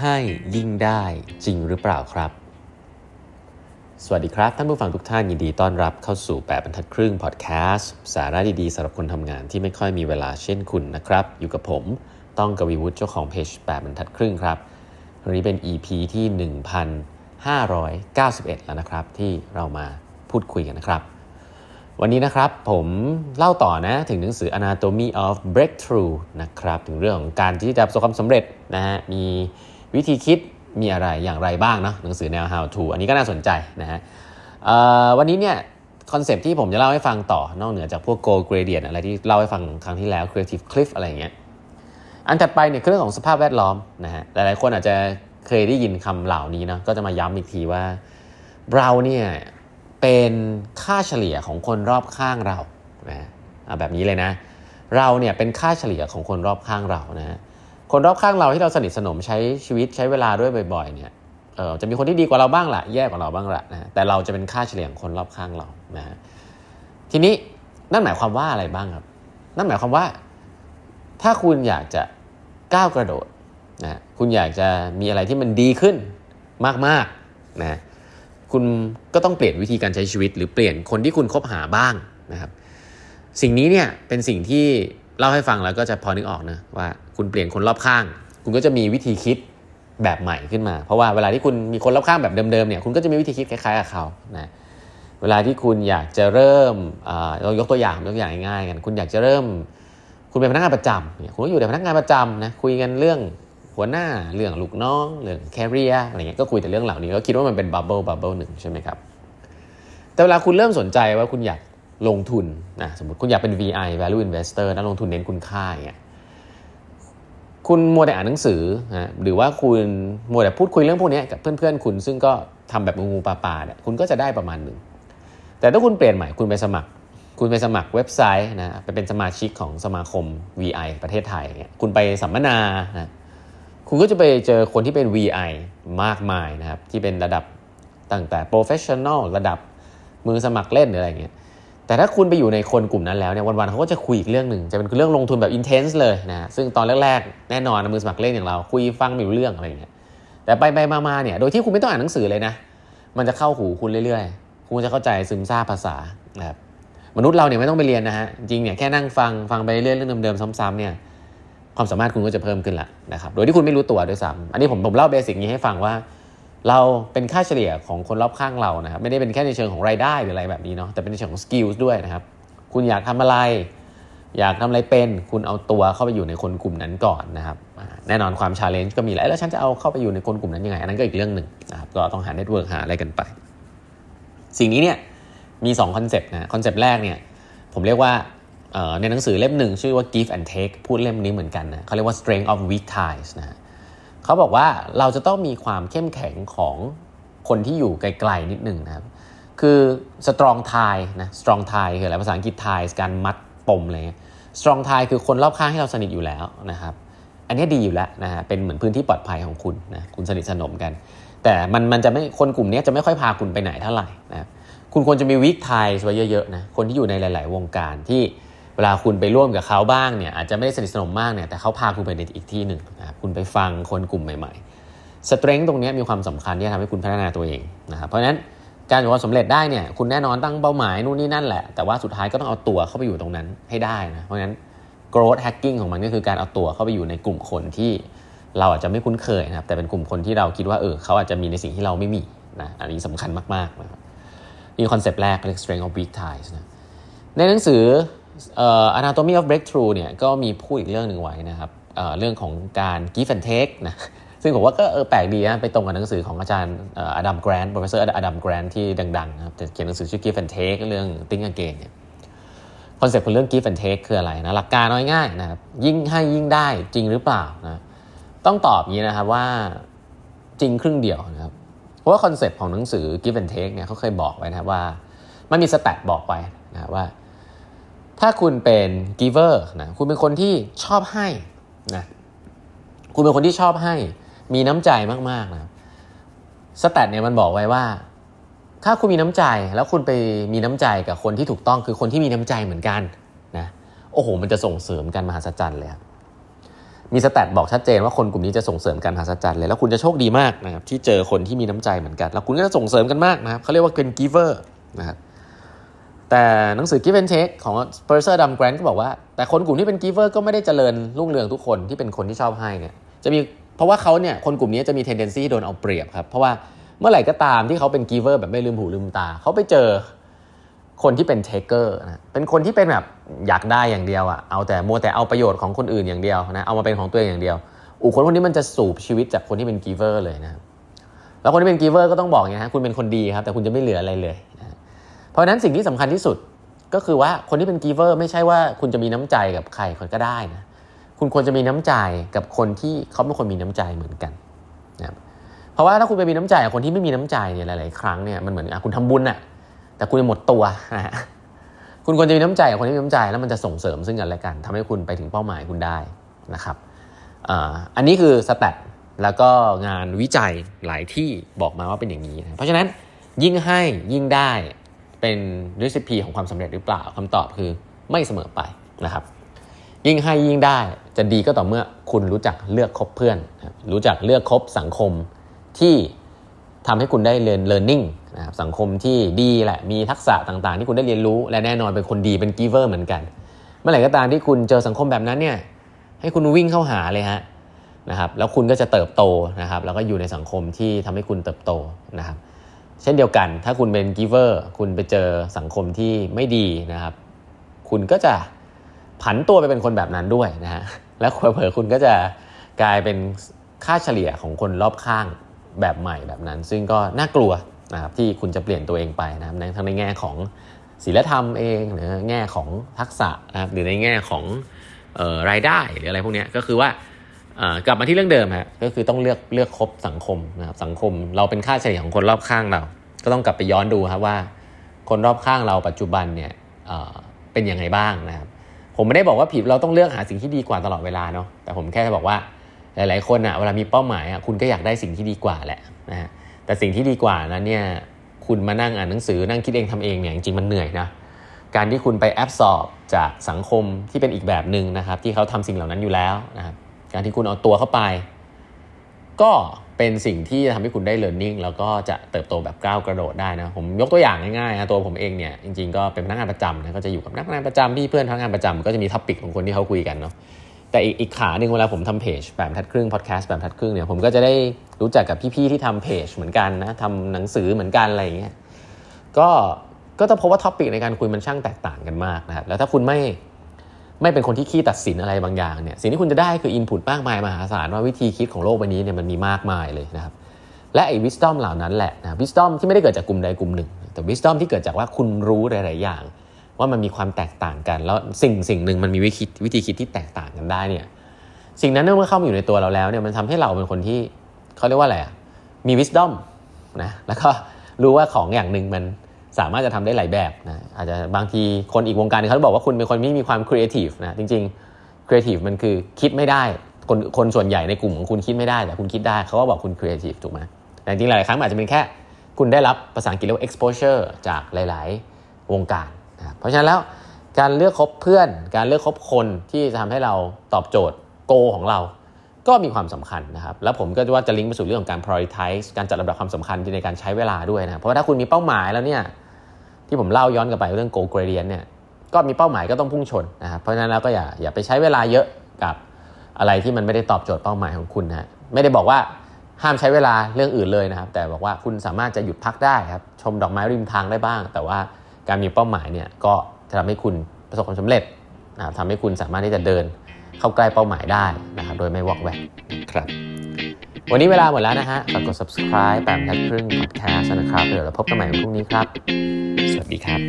ให้ยิ่งได้จริงหรือเปล่าครับ สวัสดีครับ ท่านผู้ฟังทุกท่านยินดีต้อนรับเข้าสู่8บรรทัดครึ่งพอดแคสต์สาระดีๆสำหรับคนทำงานที่ไม่ค่อยมีเวลาเช่นคุณนะครับ อยู่กับผมต้องกวีวุฒิเจ้าของเพจ8บรรทัดครึ่งครับวันนี้เป็น EP ที่ 1591 แล้วนะครับ ที่เรามาพูดคุยกันนะครับ วันนี้นะครับผมเล่าต่อนะถึงหนังสือ Anatomy of Breakthrough นะครับ ถึงเรื่องของการที่จะประสบความสำเร็จนะฮะมี วิธีคิดมีอะไรอย่างไรบ้างเนาะหนังสือแนว how to อันนี้ก็น่าสนใจนะฮะวันนี้เนี่ยคอนเซปที่ผมจะเล่าให้ฟังต่อนอกเหนือจากพวก goal gradient อะไรที่เล่าให้ฟังครั้งที่แล้ว creative cliff อะไรอย่างเงี้ยอันถัดไปเนี่ยเรื่องของสภาพแวดล้อมนะฮะหลายๆคนอาจจะเคยได้ยินคำเหล่านี้เนาะก็จะมาย้ำอีกทีว่าเราเนี่ยเป็นค่าเฉลี่ยของคนรอบข้างเรานะแบบนี้เลยนะ เราเนี่ยเป็นค่าเฉลี่ยของคนรอบข้างเรานะ คนรอบข้างเราที่เราสนิทสนมใช้ชีวิตใช้เวลาด้วยบ่อยๆเนี่ยเออจะมีคนที่ดีกว่าเราบ้างละแย่กว่าเราบ้างละนะแต่เราจะเป็นค่าเฉลี่ยของคนรอบข้างเรานะทีนี้นั่นหมายความว่าอะไรบ้างครับ นั่นหมายความว่า ถ้าคุณอยากจะก้าวกระโดดนะคุณอยากจะมีอะไรที่มันดีขึ้นมากๆนะคุณก็ต้องเปลี่ยนวิธีการใช้ชีวิต หรือเปลี่ยนคนที่คุณคบหาบ้างนะครับ สิ่งนี้เนี่ยเป็นสิ่งที่ เล่าให้ฟังแล้วก็จะพอนึกออกนะว่าคุณเปลี่ยนคนรอบข้าง คุณก็จะมีวิธีคิดแบบใหม่ขึ้นมา เพราะว่าเวลาที่คุณมีคนรอบข้างแบบเดิมๆเนี่ยคุณก็จะมีวิธีคิดคล้ายๆกับเขานะเวลาที่คุณอยากจะเริ่มเรายกตัวอย่างยกตัวอย่างง่ายๆกันคุณอยากจะเริ่ม คุณเป็นพนักงานประจำเนี่ยคุณก็อยู่ในพนักงานประจำนะคุยกันเรื่องหัวหน้าเรื่องลูกน้องเรื่อง career อะไรเงี้ยก็คุยแต่เรื่องเหล่านี้ก็คิดว่ามันเป็น bubble bubble หนึ่งใช่ไหมครับแต่เวลาคุณเริ่มสนใจว่าคุณอยาก ลงทุนนะสมมติคุณอยากเป็น VI value investor นักลงทุนเน้นคุณค่าเงี้ยคุณมัวแต่อ่านหนังสือนะหรือว่าคุณมัวแต่พูดคุยเรื่องพวกนี้กับเพื่อนๆ คุณซึ่งก็ทำแบบงูๆปลาๆเนี่ยคุณก็จะได้ประมาณหนึ่ง แต่ถ้าคุณเปลี่ยนใหม่คุณไปสมัคร คุณไปสมัครเว็บไซต์นะไปเป็นสมาชิกของสมาคม VI ประเทศไทยเนี่ยคุณไปสัมมนานะคุณก็จะไปเจอคนที่เป็น VI มากมายนะครับที่เป็นระดับตั้งแต่ professional ระดับมือสมัครเล่นหรืออะไรเงี้ย แต่ถ้าคุณไปอยู่ในคนกลุ่มนั้นแล้วเนี่ยวันๆเขาก็จะคุยอีกเรื่องหนึ่งจะเป็นเรื่องลงทุนแบบ intense เลยนะซึ่งตอนแรกๆแน่นอนมือสมัครเล่นอย่างเราคุยฟังไม่รู้เรื่องอะไรเงี้ยแต่ไปไปมาๆเนี่ยโดยที่คุณไม่ต้องอ่านหนังสือเลยนะมันจะเข้าหูคุณเรื่อยๆ คุณจะเข้าใจซึมซาบภาษานะครับมนุษย์เราเนี่ยไม่ต้องไปเรียนนะฮะจริงเนี่ยแค่นั่งฟังฟังไปเรื่อยเรื่องเดิมๆซ้ำๆเนี่ยความสามารถคุณก็จะเพิ่มขึ้นละนะครับโดยที่คุณไม่รู้ตัวด้วยซ้ำอันนี้ผมผมเล่า basic นี้ให้ฟังว่า เราเป็นค่าเฉลี่ยของคนรอบข้างเรานะครับไม่ได้เป็นแค่ในเชิงของรายได้หรืออะไรแบบนี้เนาะแต่เป็นในเชิงของ skill ด้วยนะครับ คุณอยากทำอะไร อยากทำอะไรเป็น คุณเอาตัวเข้าไปอยู่ในคนกลุ่มนั้นก่อนนะครับแน่นอนความ challenge ก็มีแหละแล้วฉันจะเอาเข้าไปอยู่ในคนกลุ่มนั้นยังไงอันนั้นก็อีกเรื่องหนึ่งนะครับก็ต้องหา network หาอะไรกันไป สิ่งนี้เนี่ยมี2 concept นะ concept แรกเนี่ยผมเรียกว่าในหนังสือเล่มหนึ่งชื่อว่า give and take พูดเล่มนี้เหมือนกันนะเขาเรียกว่า strength of weak ties นะ เขาบอกว่าเราจะต้องมีความเข้มแข็งของคนที่อยู่ไกลๆนิดหนึ่งนะครับ คือ strong tie นะ strong tie คืออะไรภาษาอังกฤษ tie การมัดปมอะไรเงี้ย strong tie คือคนรอบข้างที่เราสนิทอยู่แล้วนะครับ อันนี้ดีอยู่แล้วนะฮะเป็นเหมือนพื้นที่ปลอดภัยของคุณนะคุณสนิทสนมกัน แต่มันมันจะไม่คนกลุ่มนี้จะไม่ค่อยพาคุณไปไหนเท่าไหร่นะคุณควรจะมี weak ties ไว้เยอะๆนะคนที่อยู่ในหลาย ๆ วงการที่ เวลาคุณไปร่วมกับเขาบ้างเนี่ยอาจจะไม่ได้สนิทสนมมากเนี่ยแต่เขาพาคุณไปในอีกที่หนึ่งนะครับคุณไปฟังคนกลุ่มใหม่ๆสเตรนจ์ตรงนี้มีความสำคัญที่จะทำให้คุณพัฒนาตัวเองนะครับเพราะฉะนั้นการประสบความสำเร็จได้เนี่ยคุณแน่นอนตั้งเป้าหมายนู่นนี่นั่นแหละ แต่ว่าสุดท้ายก็ต้องเอาตัวเข้าไปอยู่ตรงนั้นให้ได้นะเพราะฉะนั้น growth hacking ของมันก็คือการเอาตัวเข้าไปอยู่ในกลุ่มคนที่เราอาจจะไม่คุ้นเคยนะครับแต่เป็นกลุ่มคนที่เราคิดว่าเออเขาอาจจะมีในสิ่งที่เราไม่มีนะอันนี้สำคัญมากๆนะครับนี่ concept แรกเรียก strength of weak ties นะในหนังสือ Anatomy of Breakthrough เนี่ยก็มีพูดอีกเรื่องหนึ่งไว้นะครับเรื่องของการ give and take นะซึ่งผมว่าก็เออแปลกดีนะไปตรงกับหนังสือของอาจารย์อดัมแกรนต์ professor อดัมแกรนต์ที่ดังๆนะครับเขียนหนังสือชื่อ give and take เรื่อง think again เนี่ยconcept ของเรื่อง give and take คืออะไรนะหลักการง่ายๆนะครับยิ่งให้ยิ่งได้จริงหรือเปล่านะต้องตอบอย่างนี้นะครับว่าจริงครึ่งเดียวนะครับเพราะว่า concept ของหนังสือ give and take เนี่ยเขาเคยบอกไว้นะว่ามันมี stat บอกไว้นะว่า ถ้าคุณเป็น giver นะคุณเป็นคนที่ชอบให้นะคุณเป็นคนที่ชอบให้ มีน้ำใจมากๆนะ stat เนี่ยมันบอกไว้ว่า ถ้าคุณมีน้ำใจแล้วคุณไปมีน้ำใจกับคนที่ถูกต้องคือคนที่มีน้ำใจเหมือนกันนะโอ้โห มันจะส่งเสริมกันมหัศจรรย์เลยมีสแตทบอกชัดเจนว่าคนกลุ่มนี้จะส่งเสริมการหาสัจจันเลยแล้วคุณจะโชคดีมากนะครับที่เจอคนที่มีน้ำใจเหมือนกัน แล้วคุณก็จะส่งเสริมกันมากนะครับเขาเรียกว่าเป็น giver นะครับ แต่หนังสือ Give and Take ของ s p u r s e r d u m Grant ก็บอกว่า แต่คนกลุ่มที่เป็น giver ก็ไม่ได้เจริญรุ่งเรืองทุกคนที่เป็นคนที่ชอบให้เนี่ยจะมีเพราะว่าเขาเนี่ยคนกลุ่มนี้จะมี tendency โดนเอาเปรียบครับเพราะว่าเมื่อไหร่ก็ตามที่เขาเป็น giver แบบไม่ลืมหูลืมตา เขาไปเจอคนที่เป็น taker นะเป็นคนที่เป็นแบบอยากได้อย่างเดียวอะเอาแต่โมแต่เอาประโยชน์ของคนอื่นอย่างเดียวนะเอามาเป็นของตัวเองอย่างเดียวอูคนคนนี้มันจะสูบชีวิตจากคนที่เป็น giver เลยนะแล้วคนที่เป็น giver ก็ต้องบอกอย่างนี้ฮะคุณเป็นคนดีครับแต่คุณจะไม่เหลืออะไรเลยนะ เพราะนั้นสิ่งที่สำคัญที่สุดก็คือว่าคนที่เป็น giver ไม่ใช่ว่าคุณจะมีน้ำใจกับใครคนก็ได้นะคุณควรจะมีน้ำใจกับคนที่เขาเป็นคนมีน้ำใจเหมือนกันนะเพราะว่าถ้าคุณไปมีน้ำใจกับคนที่ไม่มีน้ำใจเนี่ยหลาย ๆ ครั้งเนี่ยมันเหมือนคุณทำบุญอะแต่คุณหมดตัวนะคุณควรจะมีน้ำใจกับคนที่มีน้ำใจแล้วมันจะส่งเสริมซึ่งกันและกันทำให้คุณไปถึงเป้าหมายคุณได้นะครับอันนี้คือสแตทแล้วก็งานวิจัยหลายที่บอกมาว่าเป็นอย่างนี้นะเพราะฉะนั้นยิ่งให้ยิ่งได้ เป็นรีซิปีของความสำเร็จหรือเปล่าคำตอบคือไม่เสมอไปนะครับ ยิ่งให้ยิ่งได้จะดีก็ต่อเมื่อคุณรู้จักเลือกคบเพื่อน รู้จักเลือกคบสังคมที่ทำให้คุณได้เรียน learning นะครับสังคมที่ดีแหละมีทักษะต่างๆ ที่คุณได้เรียนรู้และแน่นอนเป็นคนดีเป็น giver เหมือนกัน เมื่อไหร่ก็ตามที่คุณเจอสังคมแบบนั้นเนี่ยให้คุณวิ่งเข้าหาเลยฮะนะครับแล้วคุณก็จะเติบโตนะครับแล้วก็อยู่ในสังคมที่ทำให้คุณเติบโตนะครับ เช่นเดียวกัน ถ้าคุณเป็น giver คุณไปเจอสังคมที่ไม่ดีนะครับ คุณก็จะผันตัวไปเป็นคนแบบนั้นด้วยนะฮะแล้วเผลอๆคุณก็จะกลายเป็นค่าเฉลี่ยของคนรอบข้างแบบใหม่แบบนั้น ซึ่งก็น่ากลัวนะครับที่คุณจะเปลี่ยนตัวเองไปนะครับทั้งในแง่ของศีลธรรมเองหรือแง่ของทักษะนะครับหรือในแง่ของออรายได้หรืออะไรพวกนี้ก็คือว่า กลับมาที่เรื่องเดิมฮะก็คือต้องเลือกเลือกคบสังคมนะครับสังคมเราเป็นค่าเฉลี่ยของคนรอบข้างเรา ก็ต้องกลับไปย้อนดูครับว่า คนรอบข้างเราปัจจุบันเนี่ยเป็นยังไงบ้างนะครับผมไม่ได้บอกว่าผิดเราต้องเลือกหาสิ่งที่ดีกว่าตลอดเวลาเนาะแต่ผมแค่จะบอกว่าหลาย ๆ คนอะ่ะเวลามีเป้าหมายอะ่ะคุณก็อยากได้สิ่งที่ดีกว่าแหละนะฮะแต่สิ่งที่ดีกว่านั้นเนี่ยคุณมานั่งอ่านหนังสือนั่งคิดเองทำเองเนี่ยจริงๆมันเหนื่อยนะการที่คุณไปแอบสอบจากสังคมที่เป็นอีกแบบหนึ่งนะครับที่เขาทำสิ่งเหล่านั้นอยู่แล้วนะครับ การที่คุณเอาตัวเข้าไป ก็เป็นสิ่งที่จะทำให้คุณได้เรียนรู้แล้วก็จะเติบโตแบบก้าวกระโดดได้นะผมยกตัวอย่างง่ายๆนะตัวผมเองเนี่ยจริงๆก็เป็นพนักงานประจำนะก็จะอยู่กับพนักงานประจำที่เพื่อนพนักงานประจำก็จะมี topic ของคนที่เขาคุยกันเนาะแต่อีกอีกขาหนึ่งเวลาผมทำเพจแปดบรรทัดครึ่งพอดแคสต์แปดบรรทัดครึ่งเนี่ยผมก็จะได้รู้จักกับพี่ๆที่ทำเพจเหมือนกันนะทำหนังสือเหมือนกันอะไรอย่างเงี้ยก็ก็จะพบว่า topic ในการคุยมันช่างแตกต่างกันมากนะครับแล้วถ้าคุณไม่ ไม่เป็นคนที่ขี้ตัดสินอะไรบางอย่างเนี่ยสิ่งที่คุณจะได้คือ input มากมายมหาศาลว่าวิธีคิดของโลกใบนี้เนี่ยมันมีมากมายเลยนะครับและไอ้ wisdom เหล่านั้นแหละนะ wisdom ที่ไม่ได้เกิดจากกลุ่มใดกลุ่มหนึ่ง แต่ wisdom ที่เกิดจากว่าคุณรู้หลาย ๆ อย่าง ว่ามันมีความแตกต่างกัน แล้วสิ่งสิ่งหนึ่งมันมีวิธีวิธีคิดที่แตกต่างกันได้เนี่ยสิ่งนั้นเมื่อเข้ามาอยู่ในตัวเราแล้วเนี่ยมันทำให้เราเป็นคนที่เขาเรียกว่าอะไรอะมี wisdom นะแล้วก็รู้ว่าของอย่างหนึ่งมัน สามารถจะทำได้หลายแบบนะอาจจะบางทีคนอีกวงการนึงเขาบอกว่าคุณเป็นคนที่มีความครีเอทีฟนะจริงๆครีเอทีฟมันคือคิดไม่ได้คนคนส่วนใหญ่ในกลุ่มของคุณคิดไม่ได้แต่คุณคิดได้เขาก็บอกคุณครีเอทีฟถูกไหมแต่จริงๆหลายครั้งอาจจะเป็นแค่คุณได้รับภาษาอังกฤษเรียกว่า exposure จากหลาย ๆ วงการนะเพราะฉะนั้นแล้วการเลือกคบเพื่อน การเลือกคบคนที่จะทำให้เราตอบโจทย์โกของเรา ก็มีความสำคัญนะครับ แล้วผมก็ว่าจะลิงก์ไปสู่เรื่องของการ prioritize การจัดลำดับความสำคัญในการใช้เวลาด้วยนะ เพราะว่าถ้าคุณมีเป้าหมายแล้วเนี่ย ที่ผมเล่าย้อนกลับไปเรื่อง go gradient เนี่ยก็มีเป้าหมายก็ต้องพุ่งชนนะครับเพราะฉะนั้นเราก็อย่าอย่าไปใช้เวลาเยอะกับอะไรที่มันไม่ได้ตอบโจทย์เป้าหมายของคุณนะไม่ได้บอกว่าห้ามใช้เวลาเรื่องอื่นเลยนะครับ แต่บอกว่าคุณสามารถจะหยุดพักได้ครับชมดอกไม้ริมทางได้บ้าง แต่ว่าการมีเป้าหมายเนี่ยก็จะทำให้คุณประสบความสำเร็จนะครับทำให้คุณสามารถที่จะเดินเข้าใกล้เป้าหมายได้นะครับ โดยไม่วอกแวกครับ วันนี้เวลาหมดแล้วนะฮะฝากกด subscribe แปมทัดครึ่ง podcast นะครับเดี๋ยวเราพบกันใหม่วันพรุ่งนี้ครับ สวัสดีครับ